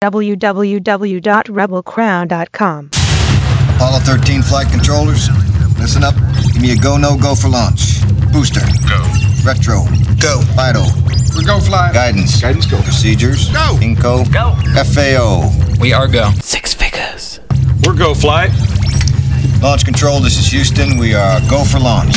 www.rebelcrown.com. Apollo 13 flight controllers, listen up. Give me a go no go for launch. Booster. Go. Retro. Go. Vital. We're go fly. Guidance. Guidance go. Procedures. Go. Inco. Go. FAO. We are go. Six figures. We're go fly. Launch control, this is Houston. We are go for launch.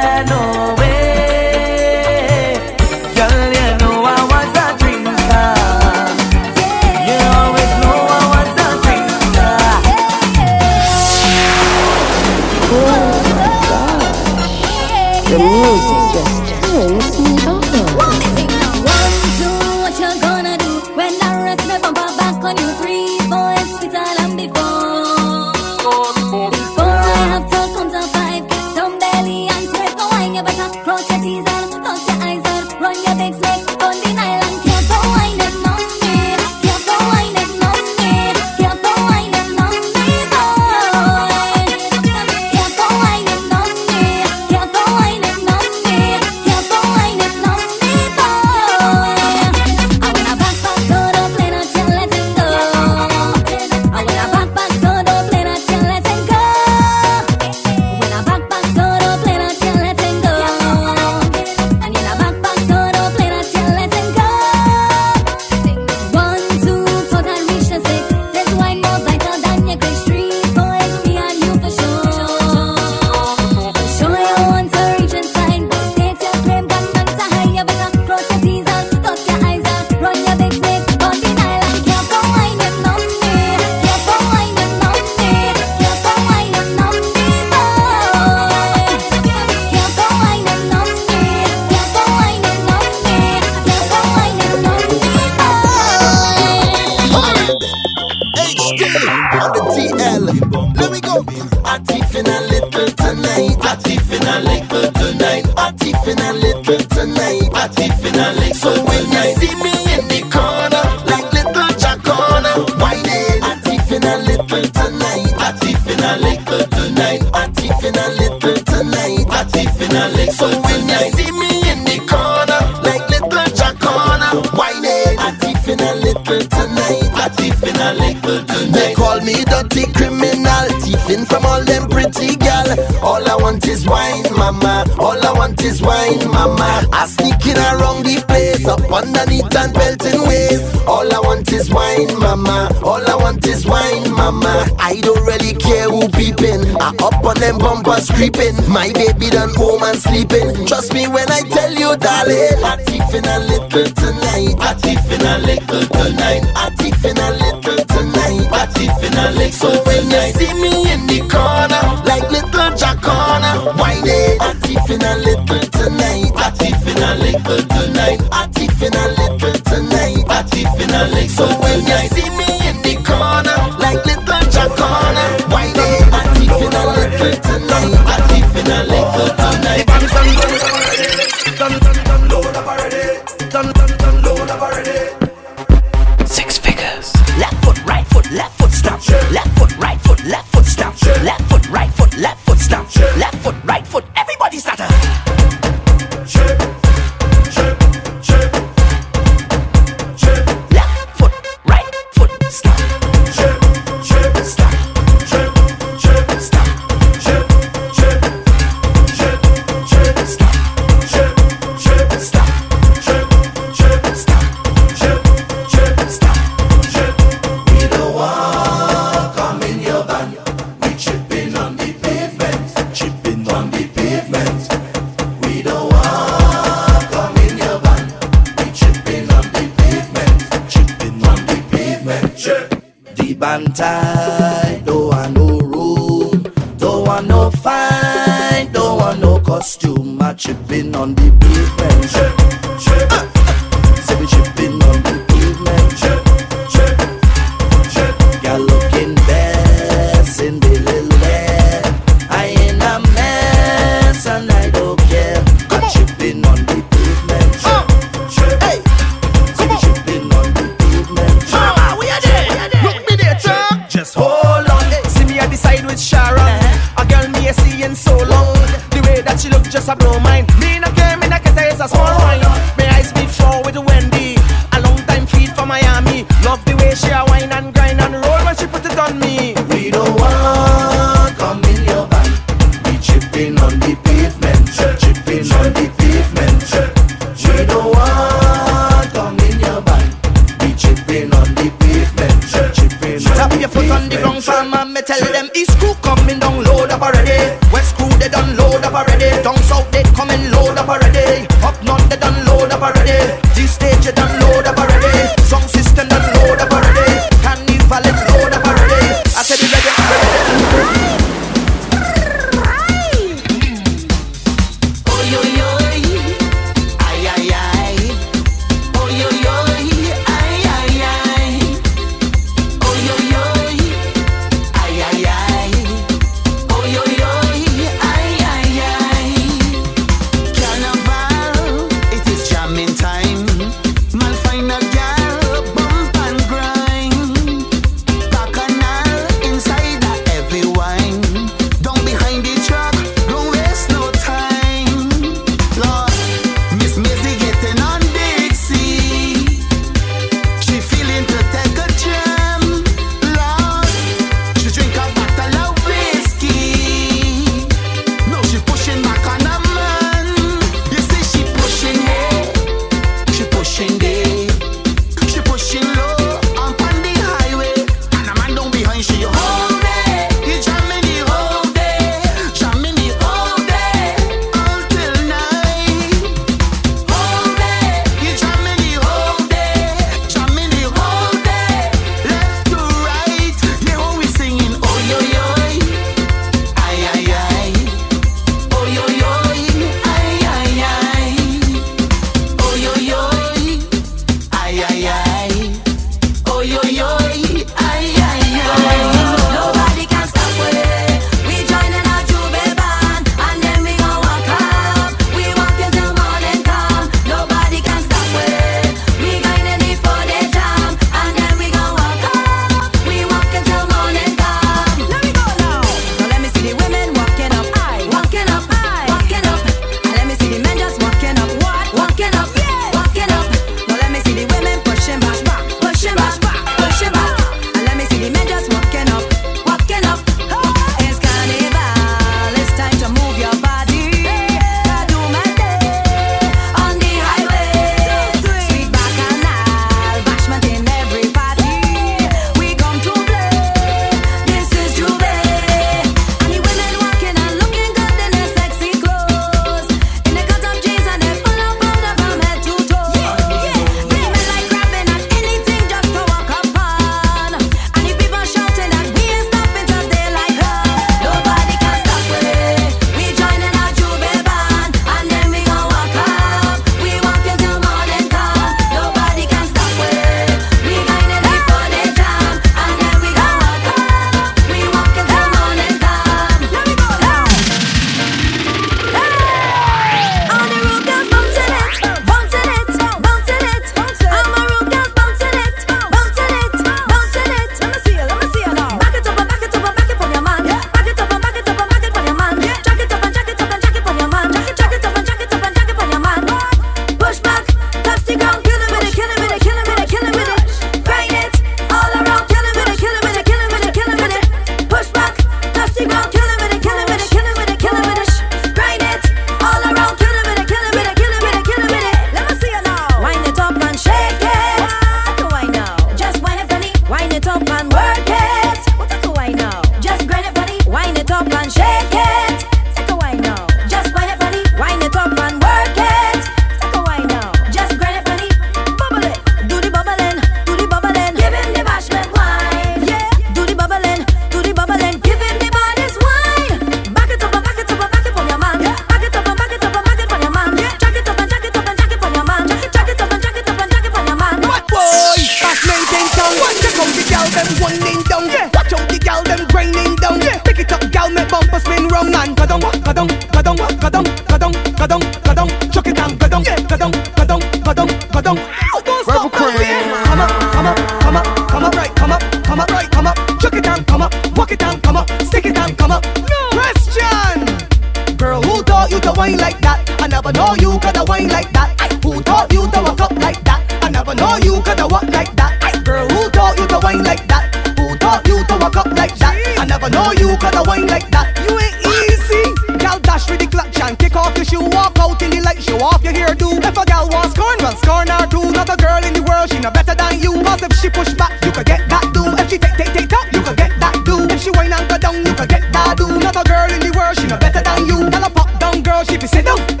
Sit down.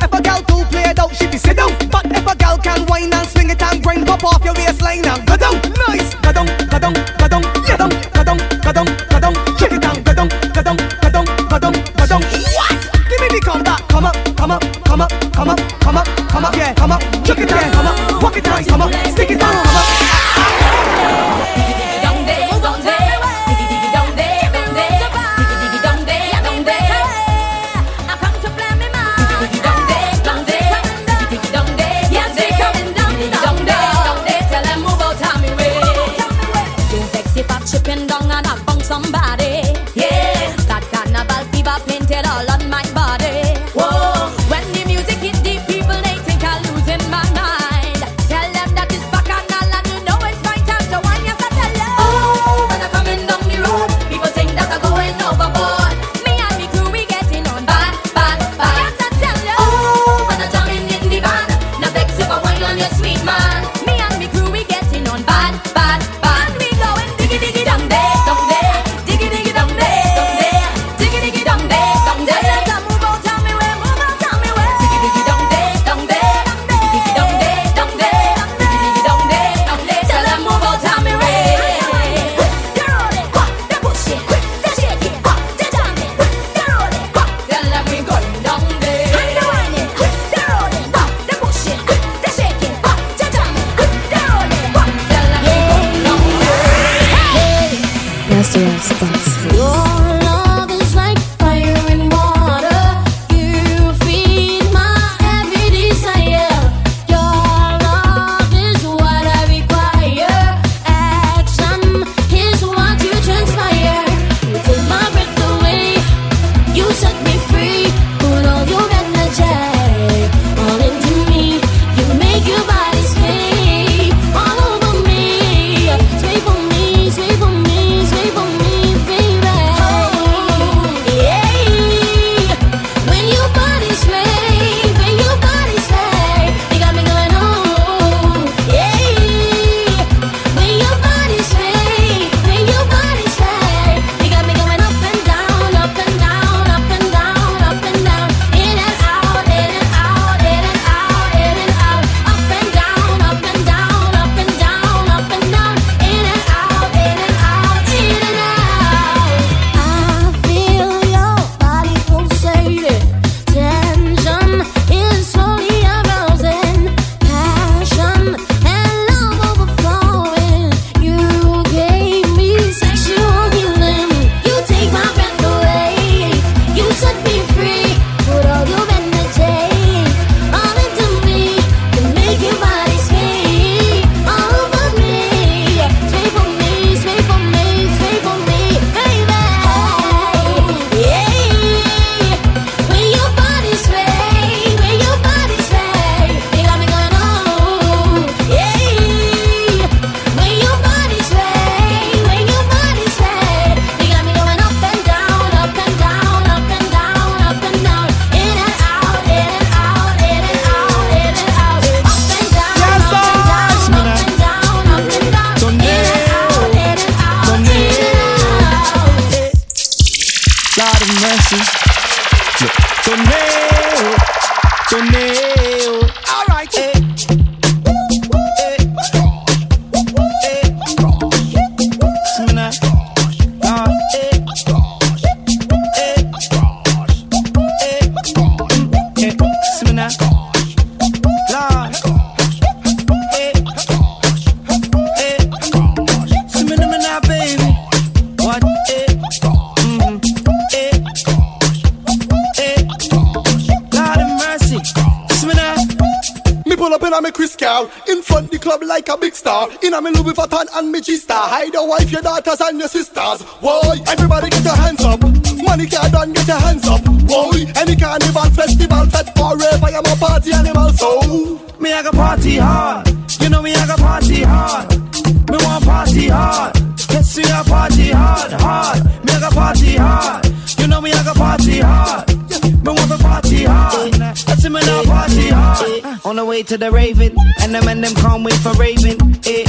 Way to the Raven, and them and them can't wait for Raven. Eh.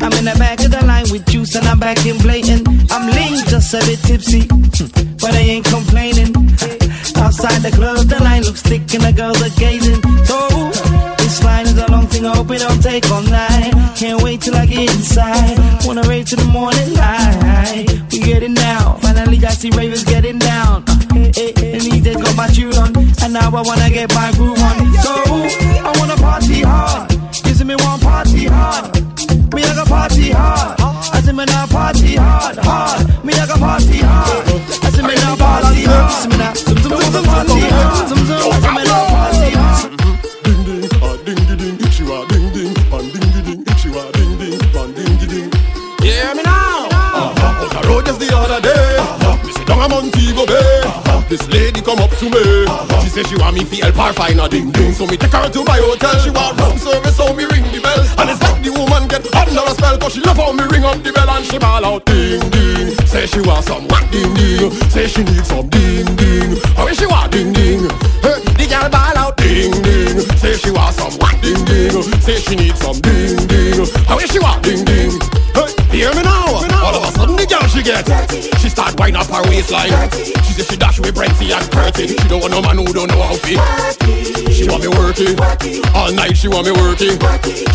I'm in the back of the line with juice and I'm back in blatant. I'm lean, just a bit tipsy, but I ain't complaining. Outside the club, the line looks thick and the girls are gazing. So this line is a long thing, I hope it don't take all night. Can't wait till I get inside. Wanna rave to the morning light. We getting down. Finally, I see ravers getting down. Eh, eh, and he just got my tune on, and now I wanna get my groove on. So I wanna party hard. See me want party hard. Me I go party hard. I see me now party hard, hard. Me I go party hard. I see me now party hard. See me now, zum zum zum zum party hard. Zum zum, I see me now party hard. Ding ding, ah ding ding ding, she wa ding ding, pan ding ding she wa ding ding, pan ding ding. Hear me now. Uh-huh. The road just the other day, uh-huh. me sit down a Montego Bay. Uh-huh. This lady come up to me, uh-huh. Say she want me fi help her find a ding ding. So me take her to my hotel, she want room service, so me ring the bell. And it's like the woman get under a spell, cause she love how me ring up the bell and she ball out ding ding. Say she want some whack ding ding, say she need some ding ding. How is she want ding ding? Hey, the girl ball out ding ding. Say she want some whack ding ding, say she need some ding ding. How is she want ding ding? Hear me now. Sudden the girl she get, she start wind up her waistline. She say she dash with Brenty and Curty. She don't want no man who don't know how to. She want me working all night. She want me working.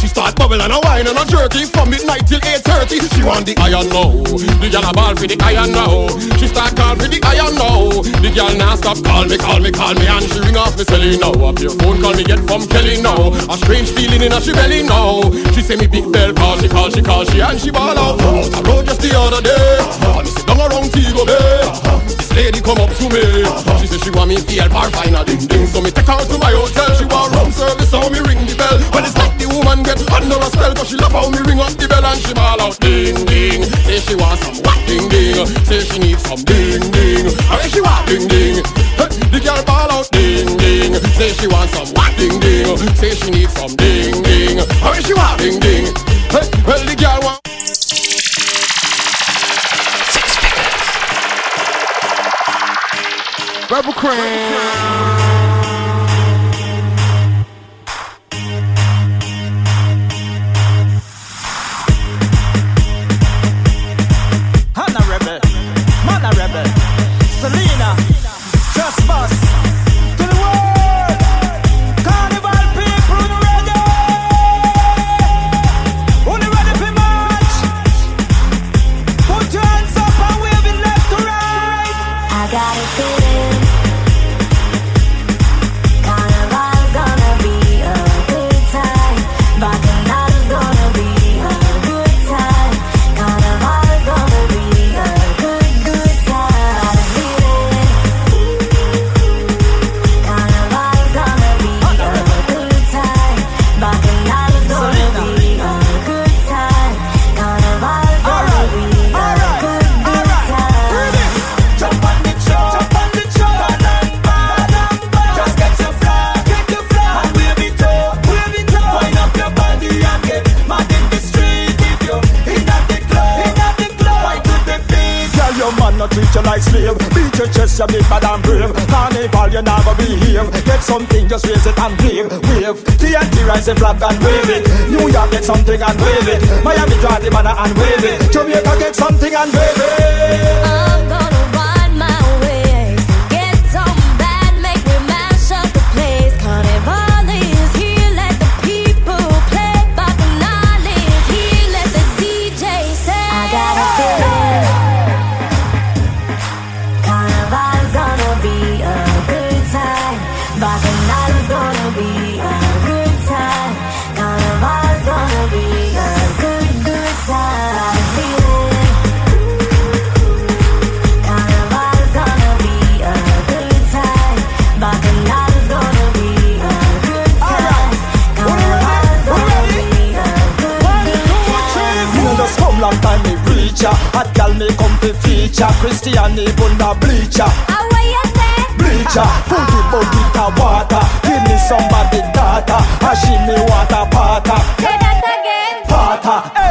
She start bubbling and a wine and a jerky from midnight till 8:30. She want the iron now. The girl a ball for the iron now. She start call for the iron now. The girl now stop call me, call me, call me, and she ring off me celly now. Up your phone call me get from Kelly now. A strange feeling in her she belly now. She say me big bell call, she call, she call, she and she ball out. Out the road just the other day. And me sit down a Montego Bay. This lady come up to me. She say she want me feel her fine a ding ding. So me take her to my hotel. She want room service, so me ring the bell. When it's like the woman get under a spell, cause she love how me ring up the bell and she ball out ding ding. Say she want some what ding ding. Say she need some ding ding. I mean she want ding ding. Hey, The girl ball out ding ding. Say she want some what ding ding. Say she need some ding ding. I mean she want ding ding. Hey, well the girl want. Rebel Crown.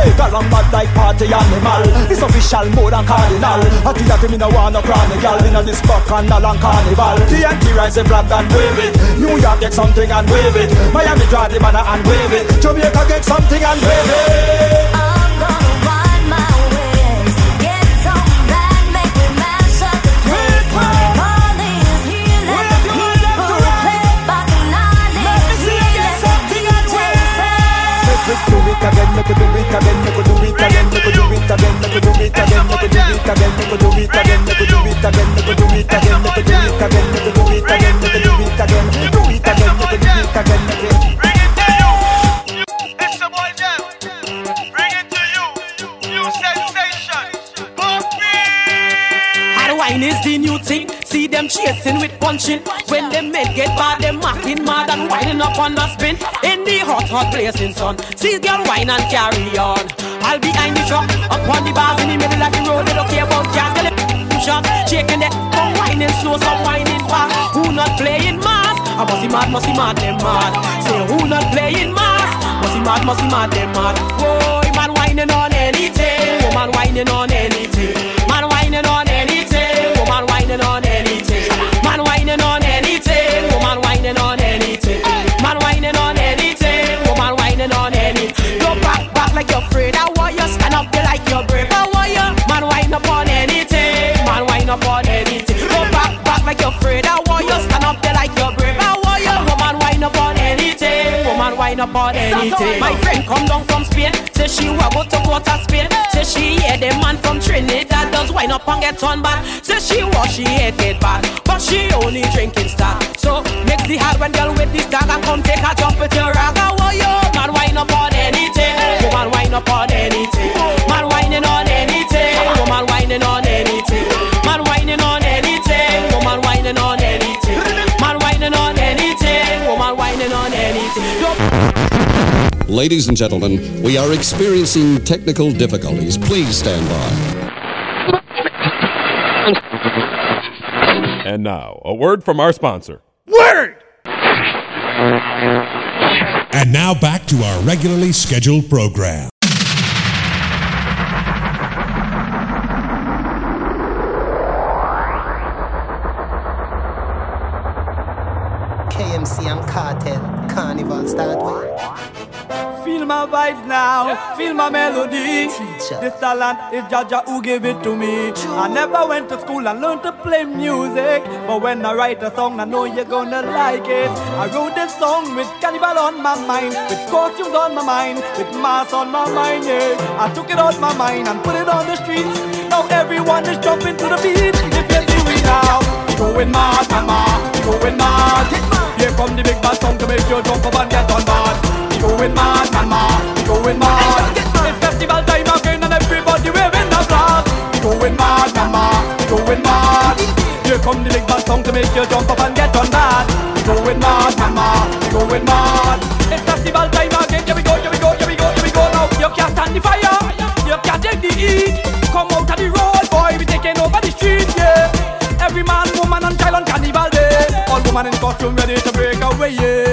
I'm mad like party animal. It's official more than cardinal. Think that me no wanna crown the girl in a this bacchanal and carnival. TNT rise the flag and wave it. New York get something and wave it. Miami draw the banner and wave it. Jamaica get something and wave it. It again, make we do it again, make we do it again, make we do it again, make we do it again, make we do it again, make we do it again, make we do it again, make we do it again, make we do it again, make we do it again, make we do it again, do it again, make we do it again, make we. Bring it to you. It's the boy Dem. Bring it to you. New sensation. Hard wine is the new thing. See them chasing with punching. When them men get bad, them acting mad and winding up on the spin. In the hot, hot blazing sun. See girl wine and carry on. I'll behind the truck, up on the bars in the middle of the road. They don't care about gas, get it shot. Shaking that, some whining slow, some whining fast. Who not playing mass? I must be mad, must be mad, them mad. Say who not playing mass? Must be mad, must be mad, them mad. Boy, man whining on anything. Woman whining on anything. Like you're afraid. I want you stand up there like you're brave. I want you. Man whine up on anything. Man whine up on anything. Go back, back like you're afraid. I want you stand up there like you're brave. I want you. Woman whine up on anything. Woman whine up on anything. My friend come down from Spain. Say she wa go to Port Spain. Say she hear the man from Trinidad does wine up and get on bad. Say she was she hate it bad, but she only drinking star. So make the hard one girl with this tag and come take a jump with your rag. On anything. Man whining on anything. Woman whining on anything. Man whining on anything. Woman whining on anything. Man whining on anything. Woman whining on anything. Ladies and gentlemen, we are experiencing technical difficulties. Please stand by. And now, a word from our sponsor. Word! And now back to our regularly scheduled program. Cartel, Carnival start with. Feel my vibes now, feel my melody. This talent is Jaja who gave it to me. I never went to school and learned to play music, but when I write a song, I know you're gonna like it. I wrote this song with cannibal on my mind, with costumes on my mind, with mass on my mind. Yeah, I took it out my mind and put it on the streets. Now everyone is jumping to the beat. If you see me now, going mad, mama, going mad. Here come the big bad song to make you jump up and get on board. We going mad, mama, we going mad. It's festival time again and everybody waving the flag. We going mad, mama, we going mad. Here come the big bad song to make you jump up and get on board. We going mad, mama, we going mad. It's festival time again. Here we go, here we go, here we go, here we go now. You can't stand the fire, you can't take the heat. Come out of the road, boy, we taking over the street, yeah. Every man, woman in costume ready to break away, yeah.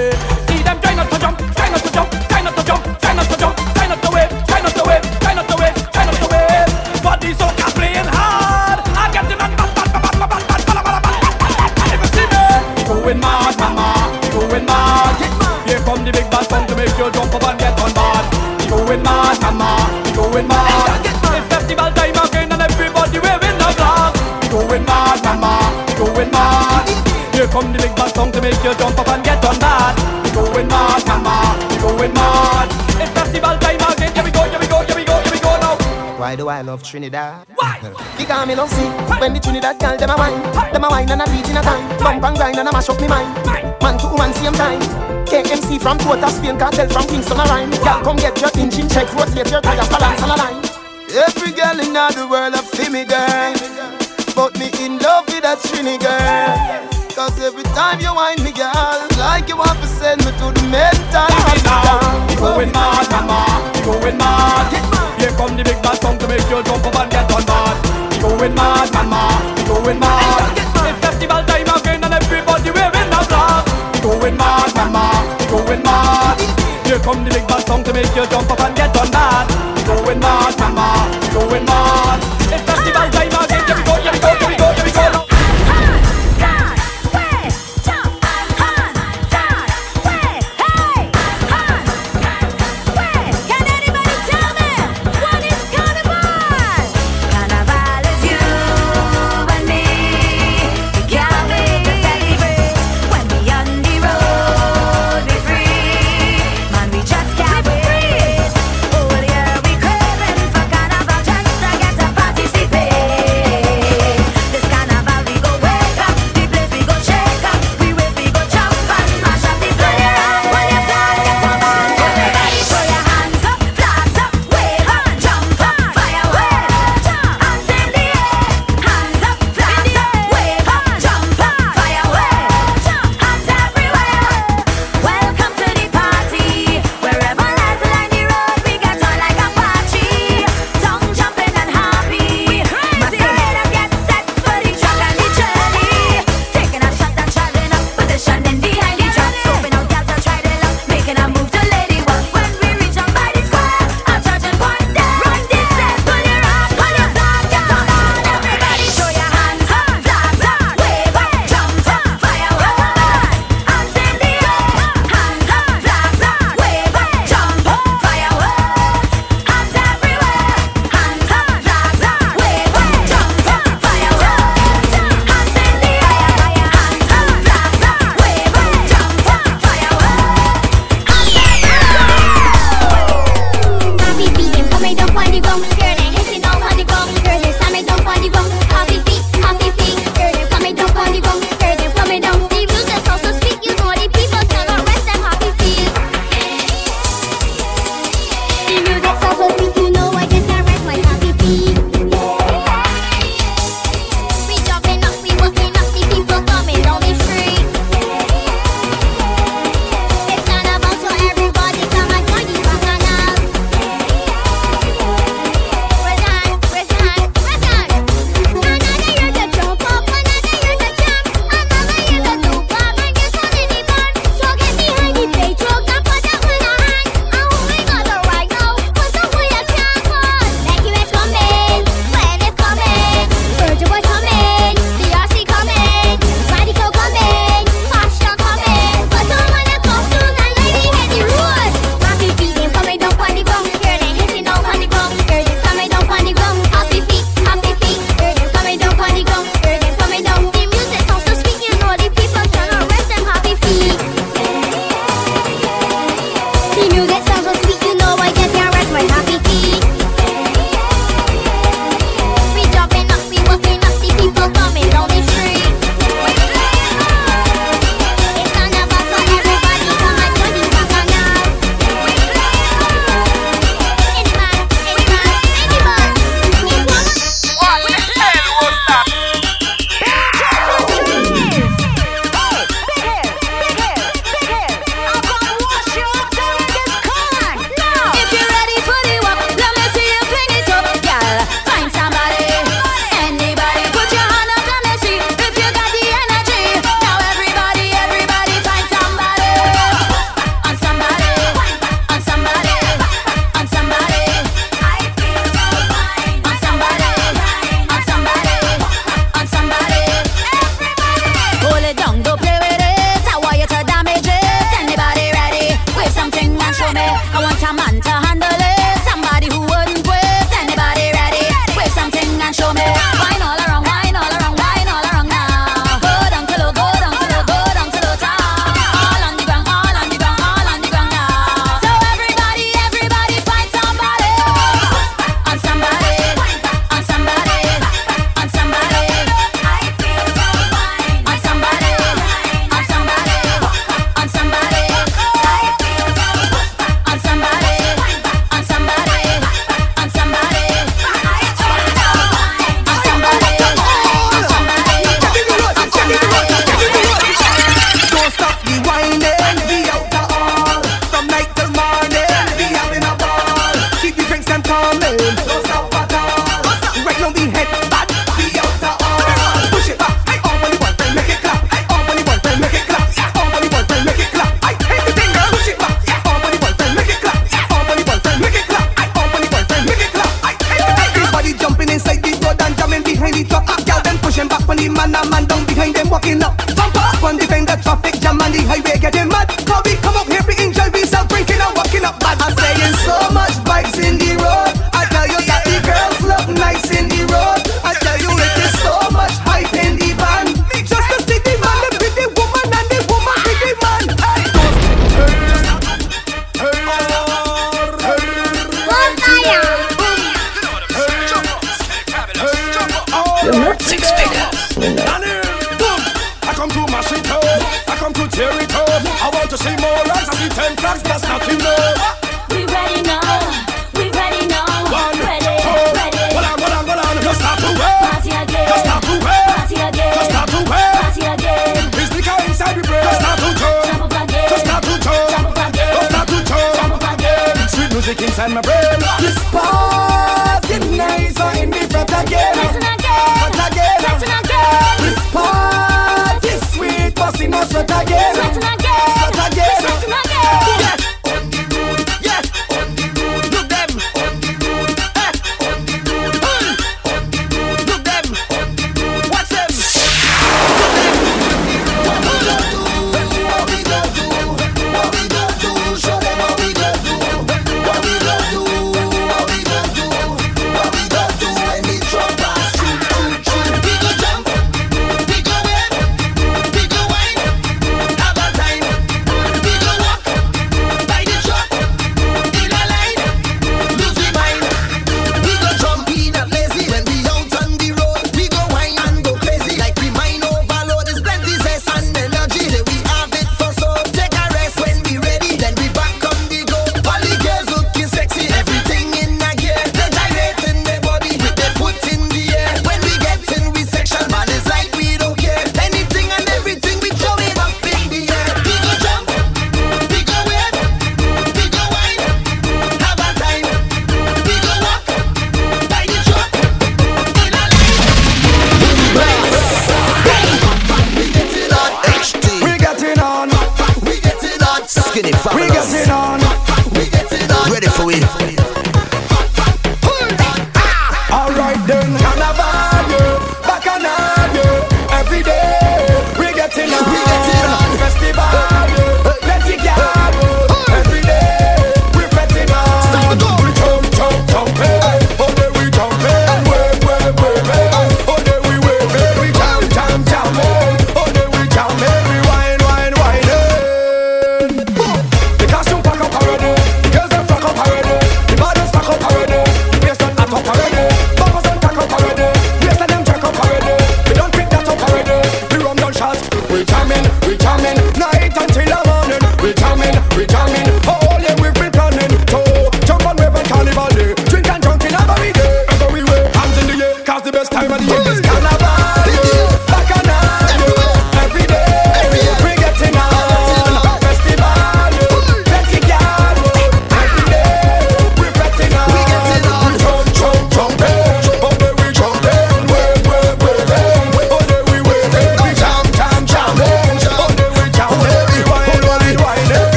Come the big bad song to make you jump up and get on bad. We going mad, mama, we going mad. It's festival time again. Here we go, here we go, here we go, here we go now. Why do I love Trinidad? Why? Because me love see when the Trinidad girl them a wine, them a wine and a beat in a time, bump and grind and a mash up me mind. Man to woman same time. KMC from Port of Spain, Kartel from Kingston a rhyme. Girl come get your engine check, rotate your tires, balance on a line. Every girl in all the world a feel me girl, but me in love with that Trini girl. Cause every time you whine me girl, like you want to send me to the mental hospital. Going mad, mama, we going mad. Here come the big bad song to make you jump up and get on board. We going mad, mama, we going mad. It's festival time again and everybody wearing a flag. We going mad, mama, we going mad. Here come the big bad song to make you jump up and get on mad. We going mad, mama, we going mad.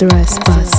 Master S Bus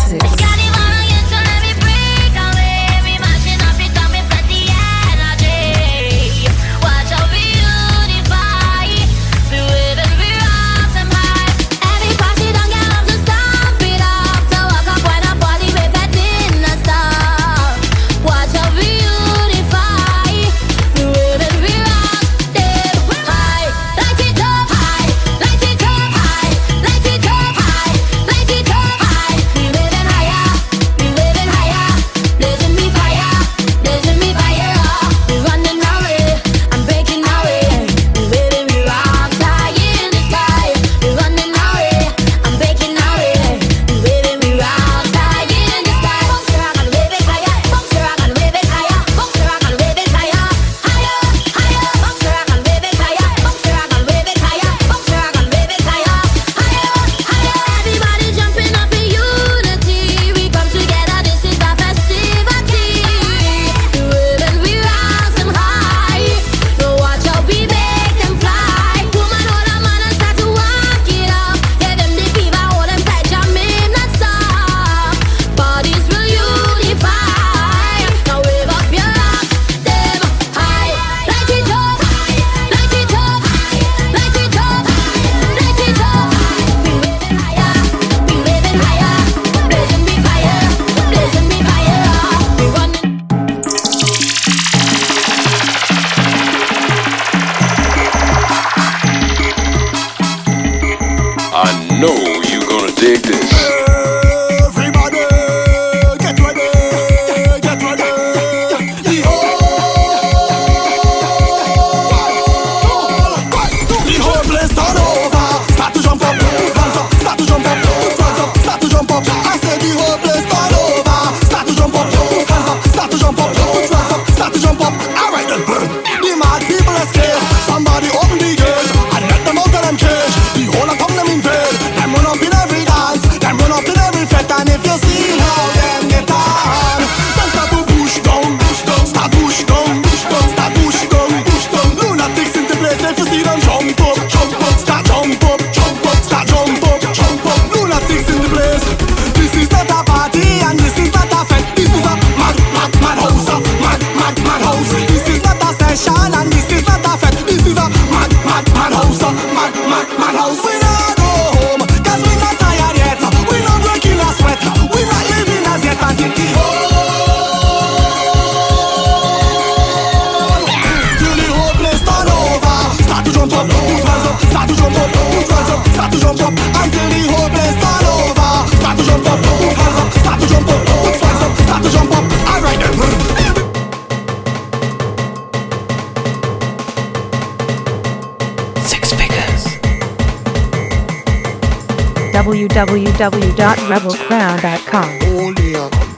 www.rebelcrown.com.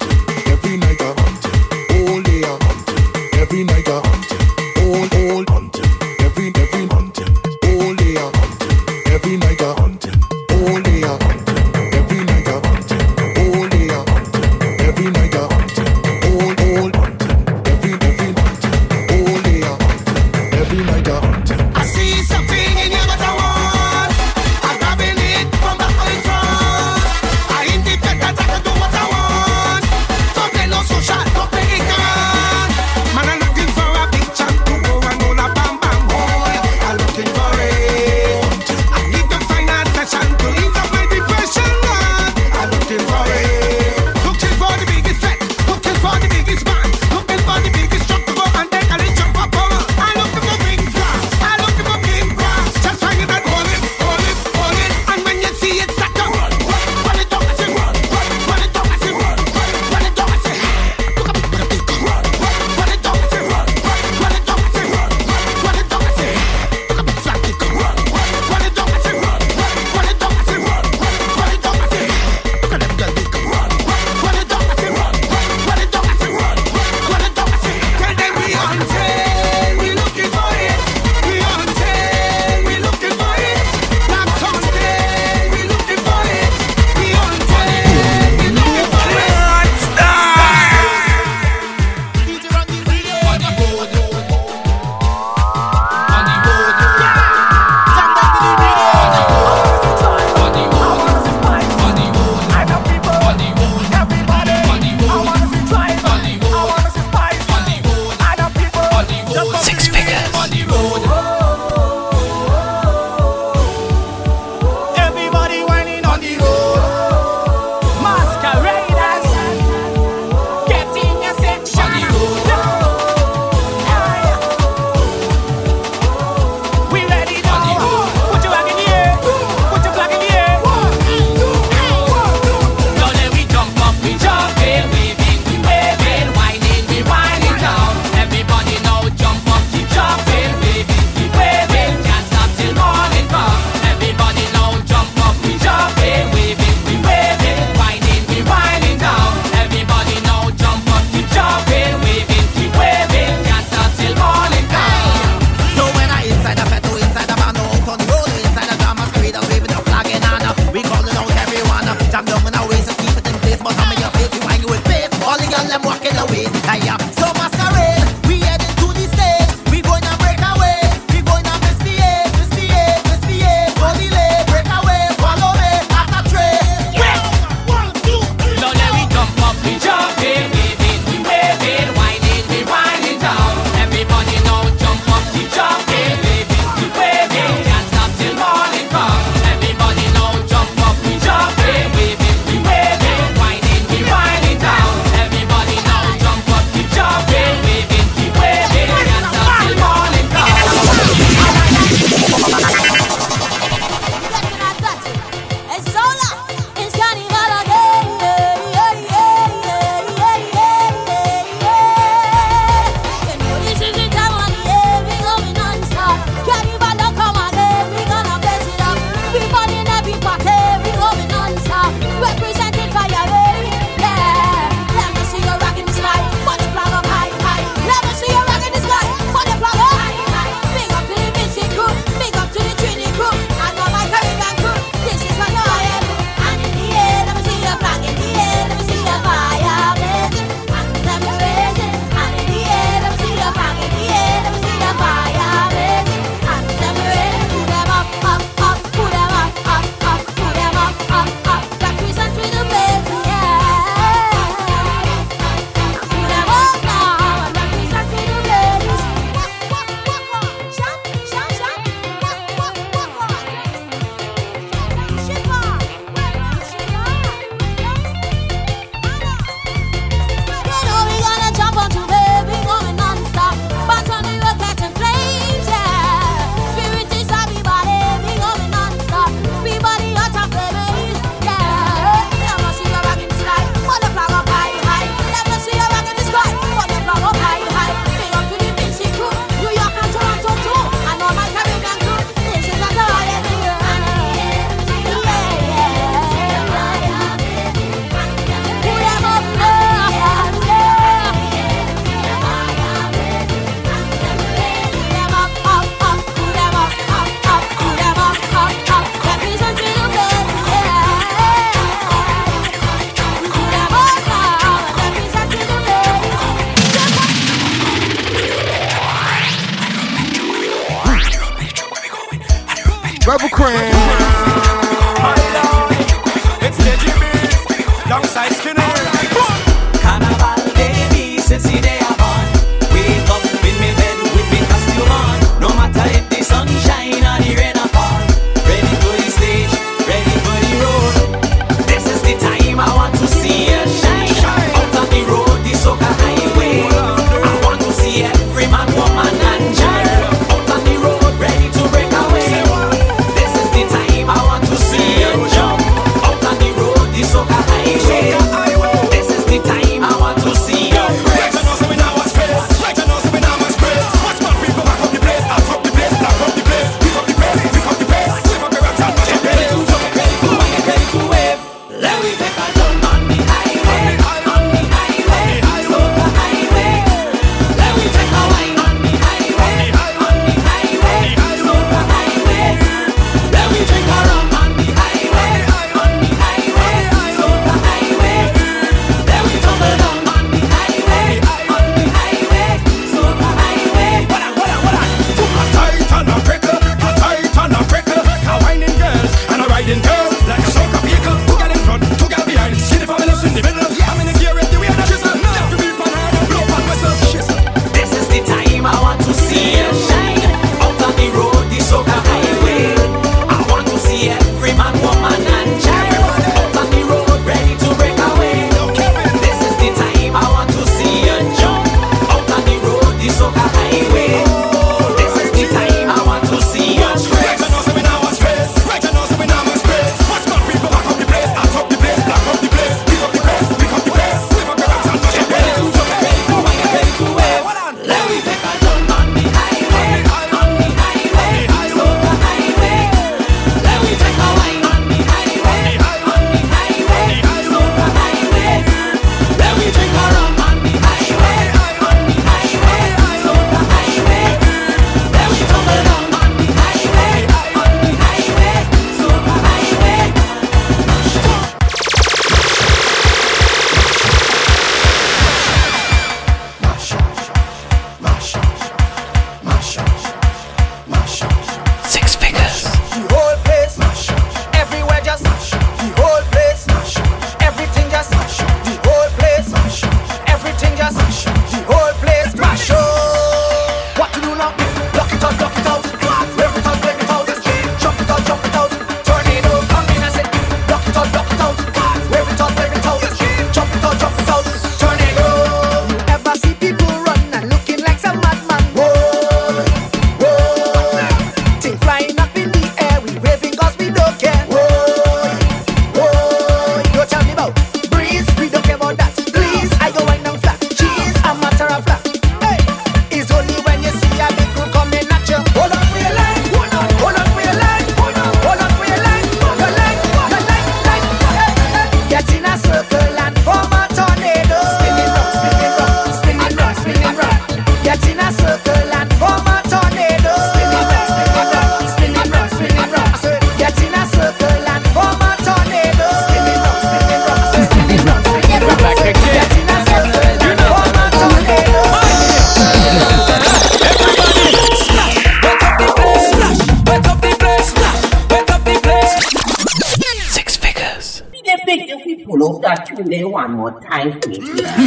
time me to laugh.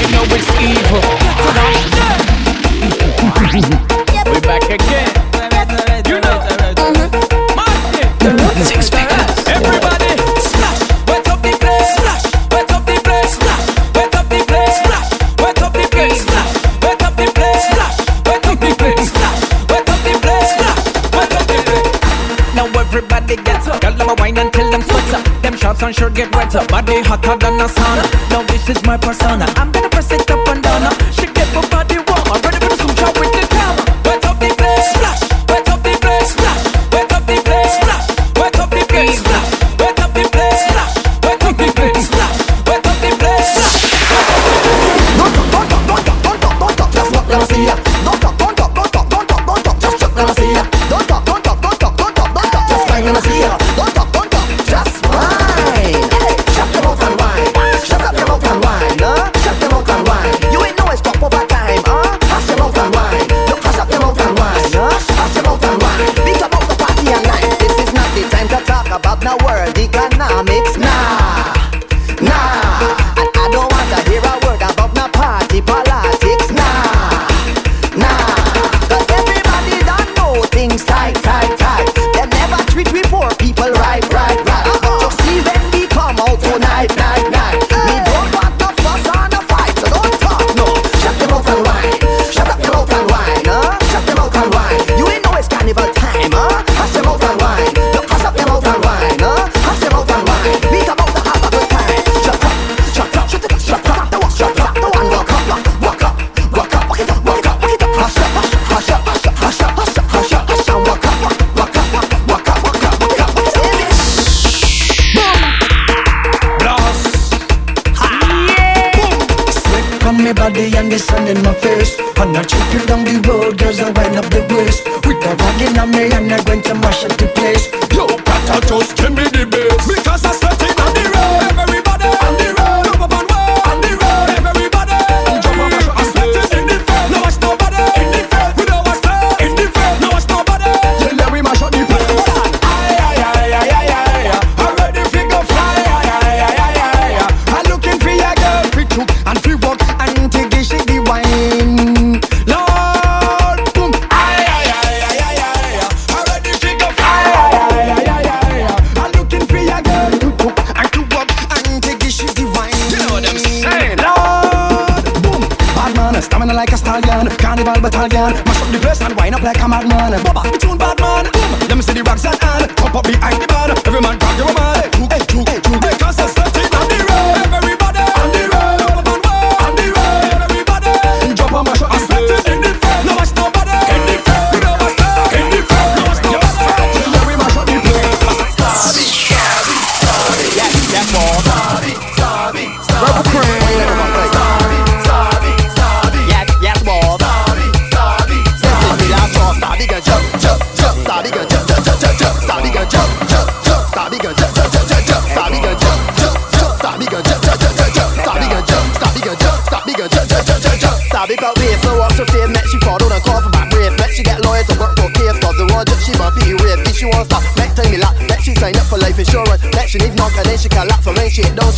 you know it's evil. We're back again. You know. Uh-huh. Six figures. Everybody, splash, wet up the place, splash, wet up the place, splash, wet up the place, splash, wet up the place, splash, wet up the place, splash, wet up the place, splash, wet up the place, splash, wet up the place. Now everybody gets up, girl, let me wine and tell them sweats up. Them shots on shirt get wet up, body is my persona. I'm You ain't know it's carnival time, huh? Hush your mouth and whine. Look, hush up your mouth and whine, huh? Hush your mouth and whine. We out to have a good time. Shut up, shut up, shut up, shut up, shut up, and walk up, walk up, walk up, walk it up, walk up, walk it up. Hush up, hush up, hush up, hush up, hush up, hush up, hush up, walk up, walk up, walk up, walk up, walk up, walk me body and the sun in my face And I tripping down the road, girls I collapse. So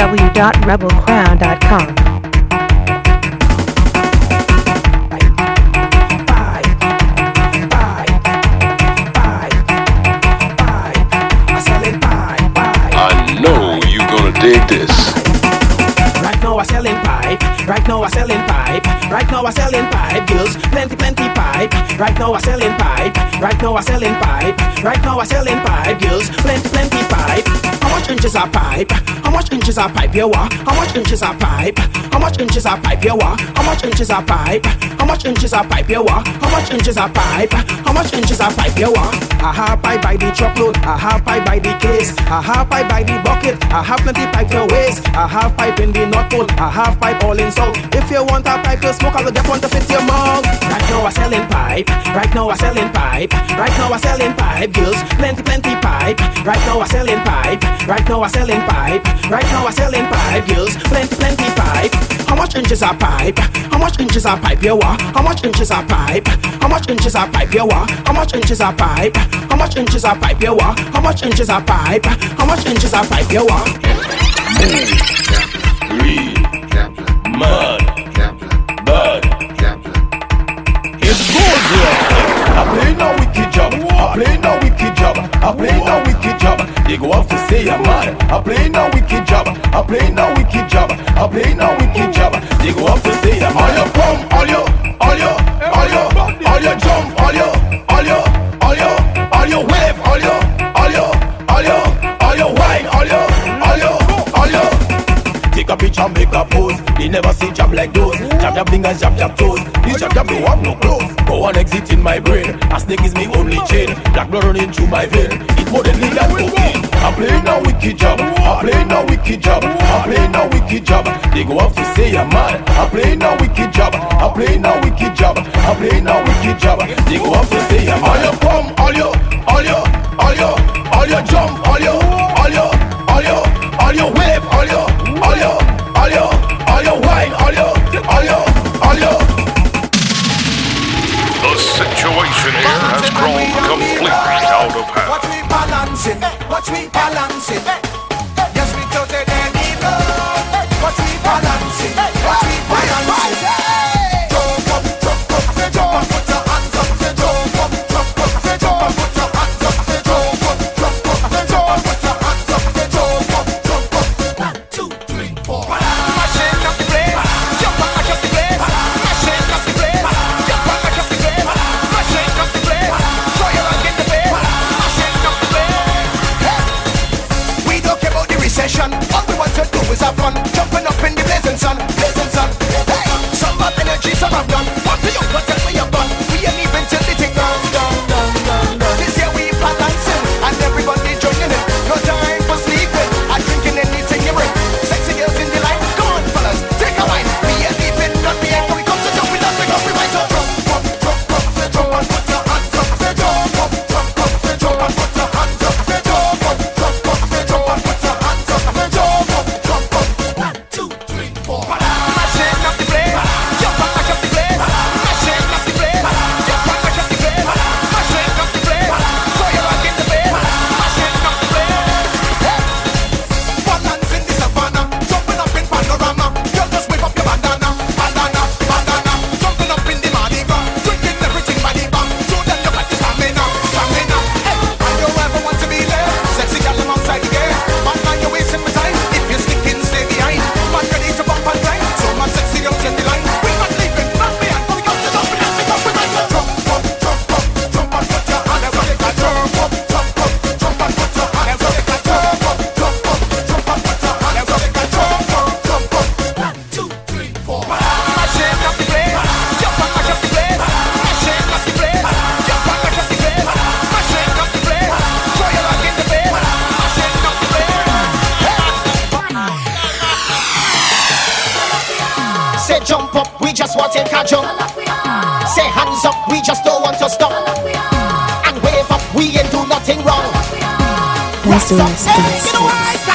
www.rebelcrown.com. I know you gonna dig this. Right now I selling pipe, right now I selling pipe, right now I selling pipe, girls, plenty plenty pipe. Right now I selling pipe, right now I selling pipe, right now I selling pipe, girls, plenty inches are pipe? How much inches are pipe you want? How much inches are pipe? How much inches are pipe you want? How much inches are pipe? How much inches are pipe you want? How much inches are pipe? How much inches are pipe you want? I have pipe by the truckload, I have pipe by the case, I have pipe by the bucket, I have plenty pipe to waste, I have pipe in the North Pole, I have pipe all in South. If you want a pipe to smoke, I'll get one to fit your mouth. Right now I'm selling pipe, right now I'm selling pipe, right now I'm selling pipe, girls, plenty plenty pipe. Right now I'm selling pipe, right now I'm selling pipe, right now I'm selling pipe, girls, plenty plenty pipe. How much inches are pipe? How much inches are pipe you want? How much inches are pipe? How much inches are pipe you want? How much inches are pipe? How much inches are pipe you want? How much inches are pipe? How much inches are pipe you want? Real Mud Bud It's good yeah. I play no wicked job I play no wicked I play no wicked job. They go off to I'm mad. I play no wicked job. I play no wicked job. I play no wicked job. They go off to say a man. All your pump, all your, all your, all your, all your jump, all your, all your, all your, all your wave, all your, all your, all your, all your wine, all your, all your, all your. Take a picture, make a pose. They never see job like those. Jab jab fingers, jab jab toes. This jab jab don't have no clothes. Go on, exit in my brain. A snake is me kitchen. Black blood running through my vein. It more than legal cocaine. I'm playing a wicked job. I'm playing a wicked job. I'm playing a wicked job. They go off to say I'm mad. I'm playing a wicked job. I'm playing a wicked job. I'm playing a wicked job. They go off to say I'm mad. I am come all you. Soul Star Series.